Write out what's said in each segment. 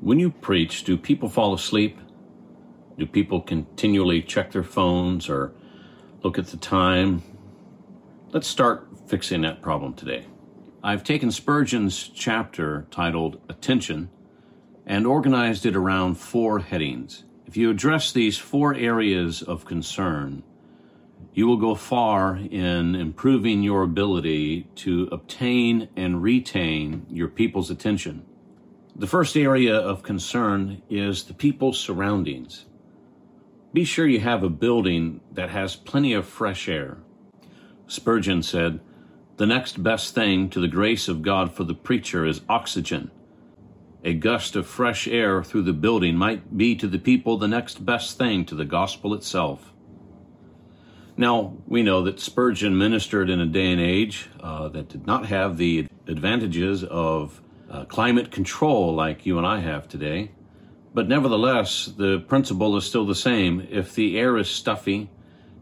When you preach, do people fall asleep? Do people continually check their phones or look at the time? Let's start fixing that problem today. I've taken Spurgeon's chapter titled Attention and organized it around four headings. If you address these four areas of concern, you will go far in improving your ability to obtain and retain your people's attention. The first area of concern is the people's surroundings. Be sure you have a building that has plenty of fresh air. Spurgeon said, The next best thing to the grace of God for the preacher is oxygen. A gust of fresh air through the building might be to the people the next best thing to the gospel itself. Now, we know that Spurgeon ministered in a day and age uh, that did not have the advantages of uh, climate control like you and I have today. But nevertheless, the principle is still the same. If the air is stuffy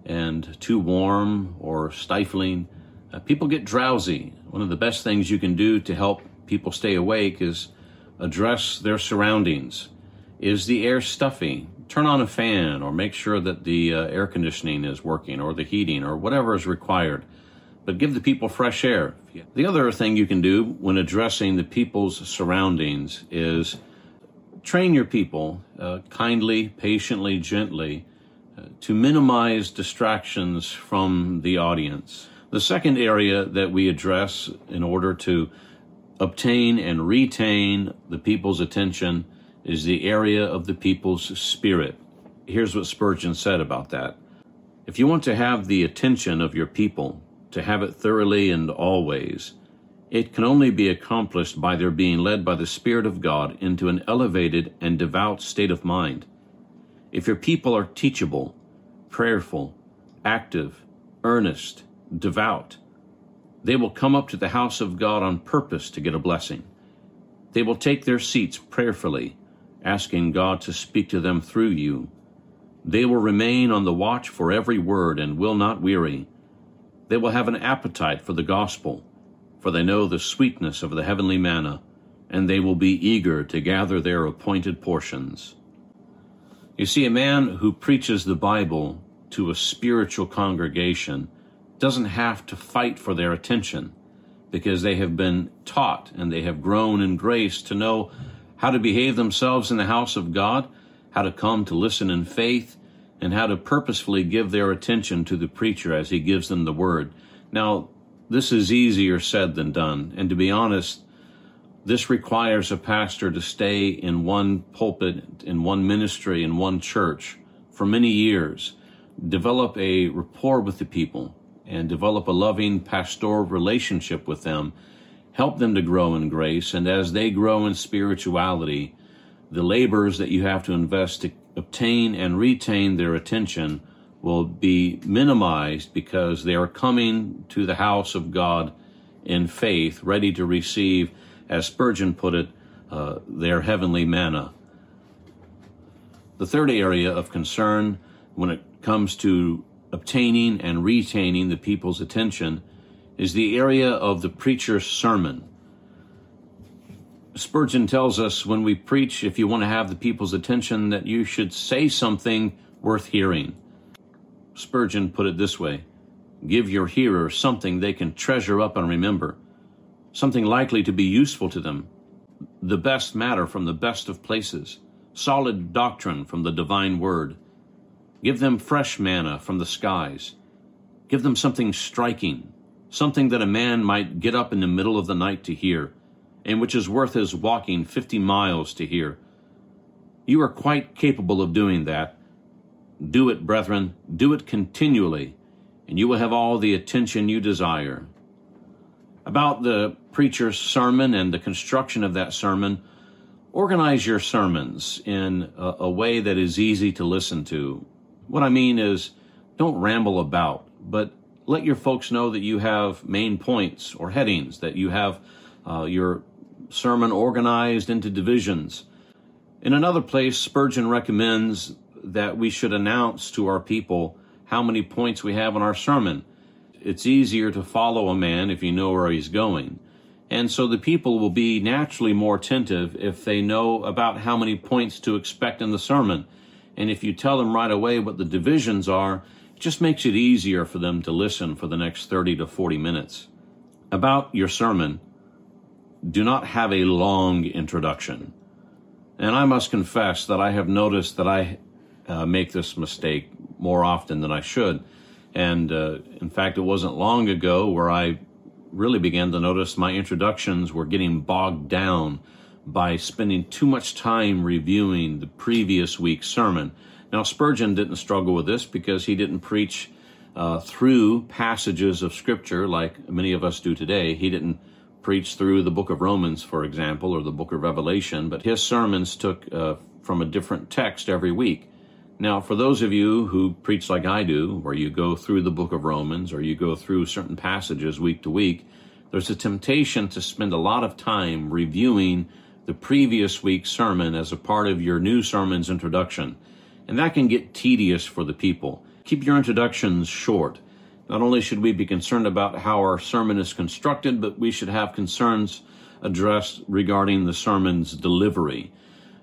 and too warm or stifling, uh, people get drowsy. One of the best things you can do to help people stay awake is address their surroundings. Is the air stuffy? turn on a fan or make sure that the uh, air conditioning is working or the heating or whatever is required. But give the people fresh air. The other thing you can do when addressing the people's surroundings is train your people uh, kindly, patiently, gently uh, to minimize distractions from the audience. The second area that we address in order to obtain and retain the people's attention is the area of the people's spirit. Here's what Spurgeon said about that. If you want to have the attention of your people, to have it thoroughly and always, it can only be accomplished by their being led by the Spirit of God into an elevated and devout state of mind. If your people are teachable, prayerful, active, earnest, devout, they will come up to the house of God on purpose to get a blessing. They will take their seats prayerfully asking God to speak to them through you. They will remain on the watch for every word and will not weary. They will have an appetite for the gospel, for they know the sweetness of the heavenly manna, and they will be eager to gather their appointed portions. You see, a man who preaches the Bible to a spiritual congregation doesn't have to fight for their attention because they have been taught and they have grown in grace to know how to behave themselves in the house of God, how to come to listen in faith, and how to purposefully give their attention to the preacher as he gives them the word. Now, this is easier said than done, and to be honest, this requires a pastor to stay in one pulpit, in one ministry, in one church for many years, develop a rapport with the people, and develop a loving pastoral relationship with them help them to grow in grace, and as they grow in spirituality, the labors that you have to invest to obtain and retain their attention will be minimized because they are coming to the house of God in faith, ready to receive, as Spurgeon put it, uh, their heavenly manna. The third area of concern when it comes to obtaining and retaining the people's attention is the area of the preacher's sermon. Spurgeon tells us when we preach, if you want to have the people's attention, that you should say something worth hearing. Spurgeon put it this way Give your hearers something they can treasure up and remember, something likely to be useful to them, the best matter from the best of places, solid doctrine from the divine word. Give them fresh manna from the skies. Give them something striking, something that a man might get up in the middle of the night to hear, and which is worth his walking fifty miles to hear. You are quite capable of doing that. Do it, brethren, do it continually, and you will have all the attention you desire. About the preacher's sermon and the construction of that sermon, organize your sermons in a, a way that is easy to listen to. What I mean is, don't ramble about, but let your folks know that you have main points or headings, that you have uh, your sermon organized into divisions. In another place, Spurgeon recommends that we should announce to our people how many points we have in our sermon. It's easier to follow a man if you know where he's going. And so the people will be naturally more attentive if they know about how many points to expect in the sermon. And if you tell them right away what the divisions are, it just makes it easier for them to listen for the next 30 to 40 minutes. About your sermon, do not have a long introduction. And I must confess that I have noticed that I uh, make this mistake more often than I should. And uh, in fact, it wasn't long ago where I really began to notice my introductions were getting bogged down by spending too much time reviewing the previous week's sermon. Now, Spurgeon didn't struggle with this because he didn't preach uh, through passages of Scripture like many of us do today. He didn't preach through the book of Romans, for example, or the book of Revelation, but his sermons took uh, from a different text every week. Now, for those of you who preach like I do, where you go through the book of Romans or you go through certain passages week to week, there's a temptation to spend a lot of time reviewing the previous week's sermon as a part of your new sermon's introduction. And that can get tedious for the people. Keep your introductions short. Not only should we be concerned about how our sermon is constructed, but we should have concerns addressed regarding the sermon's delivery.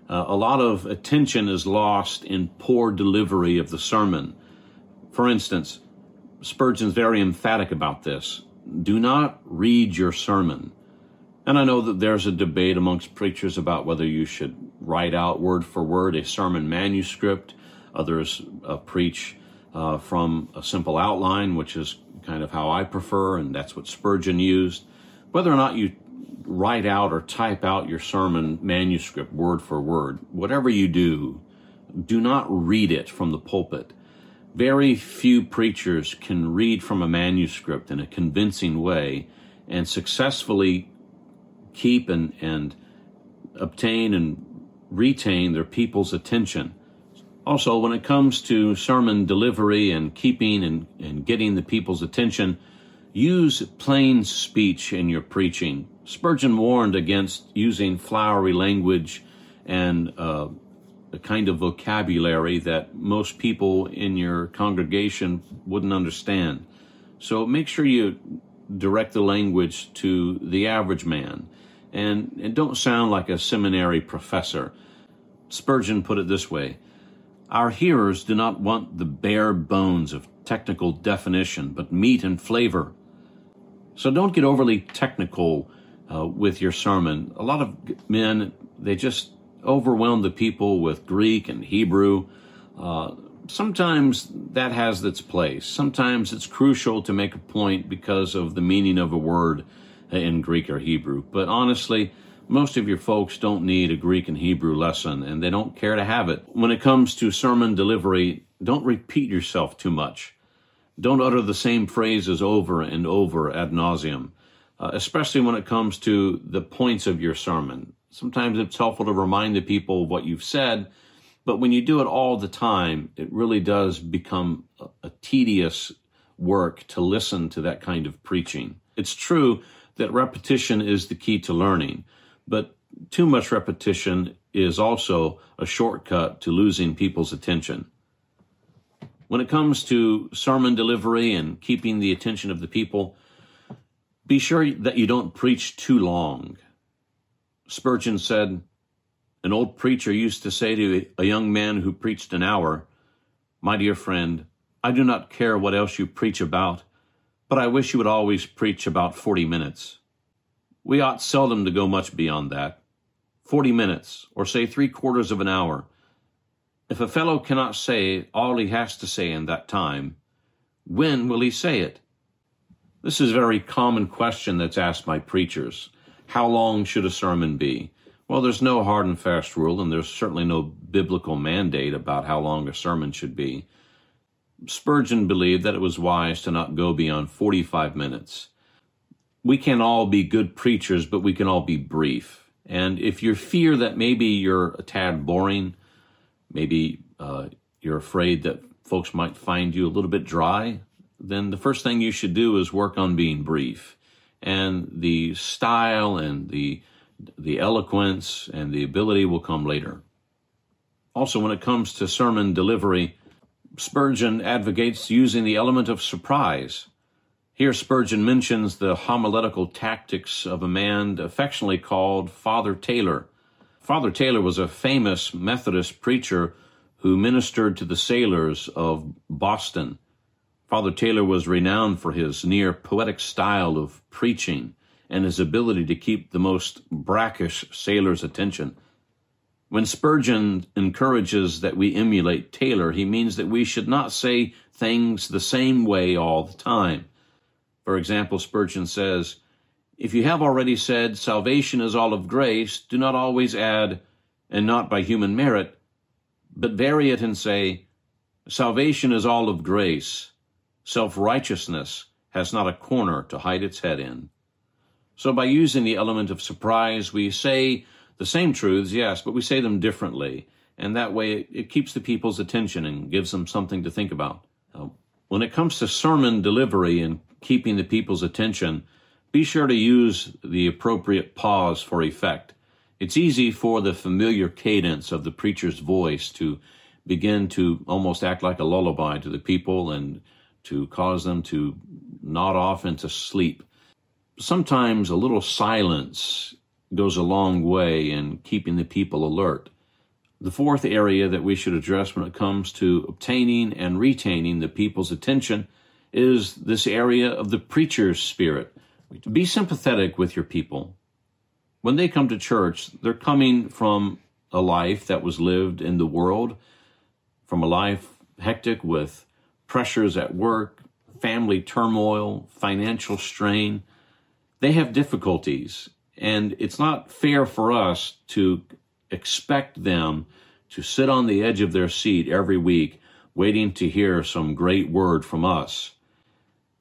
Uh, a lot of attention is lost in poor delivery of the sermon. For instance, Spurgeon's very emphatic about this. Do not read your sermon. And I know that there's a debate amongst preachers about whether you should write out word for word a sermon manuscript. Others uh, preach uh, from a simple outline, which is kind of how I prefer, and that's what Spurgeon used. Whether or not you write out or type out your sermon manuscript word for word. Whatever you do, do not read it from the pulpit. Very few preachers can read from a manuscript in a convincing way and successfully keep and, and obtain and retain their people's attention. Also, when it comes to sermon delivery and keeping and, and getting the people's attention, use plain speech in your preaching. Spurgeon warned against using flowery language and uh, a kind of vocabulary that most people in your congregation wouldn't understand. So make sure you direct the language to the average man and, and don't sound like a seminary professor. Spurgeon put it this way Our hearers do not want the bare bones of technical definition, but meat and flavor. So don't get overly technical uh, with your sermon. A lot of men, they just overwhelm the people with Greek and Hebrew. Uh, sometimes that has its place. Sometimes it's crucial to make a point because of the meaning of a word in Greek or Hebrew. But honestly, most of your folks don't need a Greek and Hebrew lesson and they don't care to have it. When it comes to sermon delivery, don't repeat yourself too much. Don't utter the same phrases over and over ad nauseum uh, especially when it comes to the points of your sermon. Sometimes it's helpful to remind the people what you've said, but when you do it all the time, it really does become a, a tedious work to listen to that kind of preaching. It's true that repetition is the key to learning, but too much repetition is also a shortcut to losing people's attention. When it comes to sermon delivery and keeping the attention of the people, be sure that you don't preach too long. Spurgeon said, An old preacher used to say to a young man who preached an hour, My dear friend, I do not care what else you preach about, but I wish you would always preach about forty minutes. We ought seldom to go much beyond that. Forty minutes, or say three quarters of an hour. If a fellow cannot say all he has to say in that time, when will he say it? This is a very common question that's asked by preachers. How long should a sermon be? Well, there's no hard and fast rule, and there's certainly no biblical mandate about how long a sermon should be. Spurgeon believed that it was wise to not go beyond 45 minutes. We can all be good preachers, but we can all be brief. And if you fear that maybe you're a tad boring, maybe uh, you're afraid that folks might find you a little bit dry, then the first thing you should do is work on being brief. And the style and the, the eloquence and the ability will come later. Also, when it comes to sermon delivery, Spurgeon advocates using the element of surprise. Here, Spurgeon mentions the homiletical tactics of a man affectionately called Father Taylor. Father Taylor was a famous Methodist preacher who ministered to the sailors of Boston. Father Taylor was renowned for his near poetic style of preaching and his ability to keep the most brackish sailors' attention. When Spurgeon encourages that we emulate Taylor, he means that we should not say things the same way all the time. For example, Spurgeon says, If you have already said salvation is all of grace, do not always add, and not by human merit, but vary it and say, Salvation is all of grace. Self righteousness has not a corner to hide its head in. So by using the element of surprise, we say the same truths, yes, but we say them differently. And that way it keeps the people's attention and gives them something to think about. When it comes to sermon delivery and keeping the people's attention, be sure to use the appropriate pause for effect. It's easy for the familiar cadence of the preacher's voice to begin to almost act like a lullaby to the people and to cause them to nod off into sleep. Sometimes a little silence goes a long way in keeping the people alert. The fourth area that we should address when it comes to obtaining and retaining the people's attention is this area of the preacher's spirit. Be sympathetic with your people. When they come to church, they're coming from a life that was lived in the world, from a life hectic with pressures at work, family turmoil, financial strain. They have difficulties, and it's not fair for us to expect them to sit on the edge of their seat every week waiting to hear some great word from us.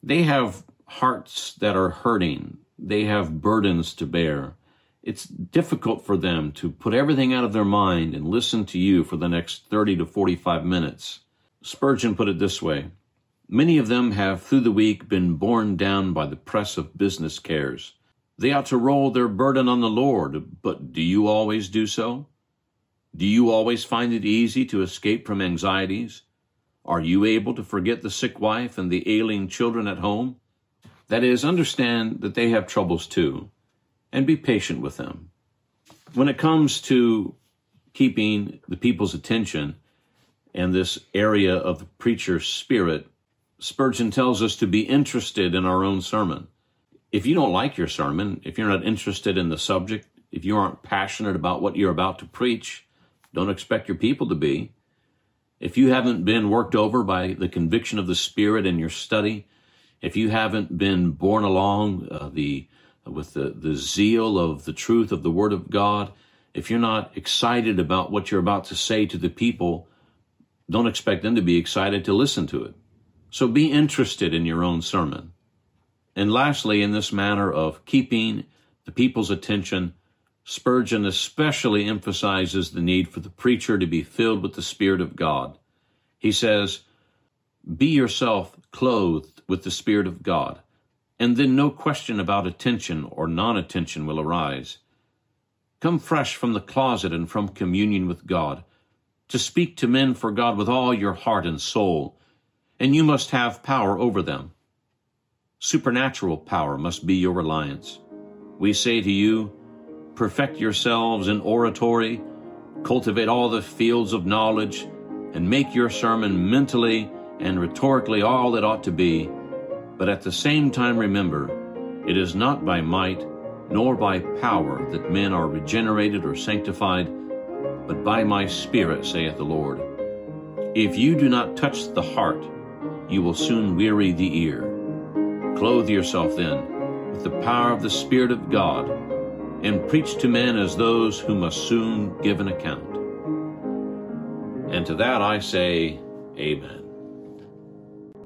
They have hearts that are hurting. They have burdens to bear. It's difficult for them to put everything out of their mind and listen to you for the next 30 to 45 minutes. Spurgeon put it this way Many of them have through the week been borne down by the press of business cares. They ought to roll their burden on the Lord, but do you always do so? Do you always find it easy to escape from anxieties? Are you able to forget the sick wife and the ailing children at home? That is, understand that they have troubles too, and be patient with them. When it comes to keeping the people's attention and this area of the preacher's spirit, Spurgeon tells us to be interested in our own sermon. If you don't like your sermon, if you're not interested in the subject, if you aren't passionate about what you're about to preach, don't expect your people to be. If you haven't been worked over by the conviction of the Spirit in your study, if you haven't been borne along uh, the with the, the zeal of the truth of the Word of God, if you're not excited about what you're about to say to the people, don't expect them to be excited to listen to it. So be interested in your own sermon. And lastly, in this matter of keeping the people's attention, Spurgeon especially emphasizes the need for the preacher to be filled with the Spirit of God. He says, Be yourself clothed with the Spirit of God, and then no question about attention or non attention will arise. Come fresh from the closet and from communion with God, to speak to men for God with all your heart and soul, and you must have power over them. Supernatural power must be your reliance. We say to you, perfect yourselves in oratory, cultivate all the fields of knowledge, and make your sermon mentally and rhetorically all it ought to be. But at the same time, remember, it is not by might nor by power that men are regenerated or sanctified, but by my Spirit, saith the Lord. If you do not touch the heart, you will soon weary the ear. Clothe yourself then with the power of the Spirit of God, and preach to men as those who must soon give an account. And to that I say, Amen.